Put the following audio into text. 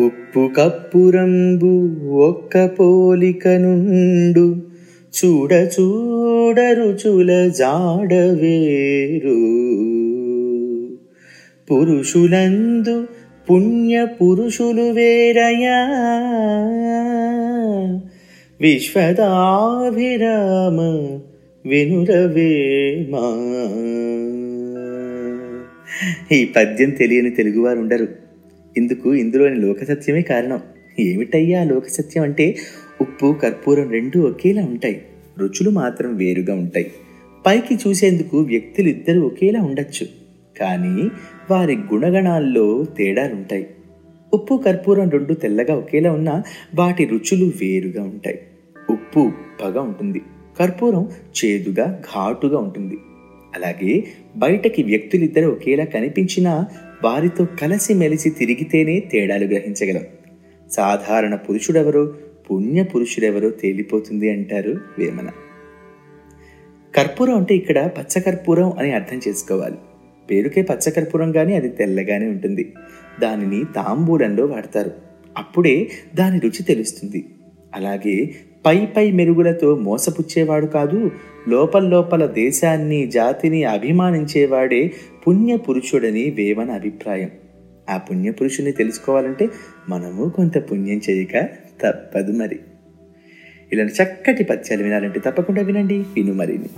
ఉప్పు కప్పురంబు ఒక్క పోలిక నుండు చూడ చూడ రుచుల జాడ వేరు. పురుషులందు పుణ్య పురుషులు వేరయా? విశ్వదాభిరామ వినురవేమా? ఈ పద్యం తెలియని తెలుగువారు ఉండరు. ఇందుకు ఇందులోని లోకసత్యమే కారణం. ఏమిటయ్యా లోకసత్యం అంటే? ఉప్పు కర్పూరం రెండు ఒకేలా ఉంటాయి. రుచులు మాత్రం వేరుగా ఉంటాయి. పైకి చూసేందుకు వ్యక్తులు ఇద్దరు ఒకేలా ఉండొచ్చు. కానీ వారి గుణగణాల్లో తేడాలుంటాయి. ఉప్పు కర్పూరం రెండు తెల్లగా ఒకేలా ఉన్నా వాటి రుచులు వేరుగా ఉంటాయి. ఉప్పు ఉప్పగా ఉంటుంది. కర్పూరం చేదుగా ఘాటుగా ఉంటుంది. అలాగే బయటకి వ్యక్తులిద్దరూ ఒకేలా కనిపించినా వారితో కలిసి మెలిసి తిరిగితేనే తేడాలు గ్రహించగలం. సాధారణ పురుషుడెవరో పుణ్య పురుషుడెవరో తేలిపోతుంది అంటారు వేమన. కర్పూరం అంటే ఇక్కడ పచ్చకర్పూరం అని అర్థం చేసుకోవాలి. పేరుకే పచ్చకర్పూరం కానీ అది తెల్లగానే ఉంటుంది. దానిని తాంబూలంలో వాడతారు. అప్పుడే దాని రుచి తెలుస్తుంది. అలాగే పై పై మెరుగులతో మోసపుచ్చేవాడు కాదు లోపల్లోపల దేశాన్ని జాతిని అభిమానించేవాడే పుణ్య పురుషుడని వేమన అభిప్రాయం. ఆ పుణ్యపురుషుని తెలుసుకోవాలంటే మనము కొంత పుణ్యం చేయక తప్పదు మరి. ఇలాంటి చక్కటి పద్యాలు వినాలంటే తప్పకుండా వినండి విను మరిని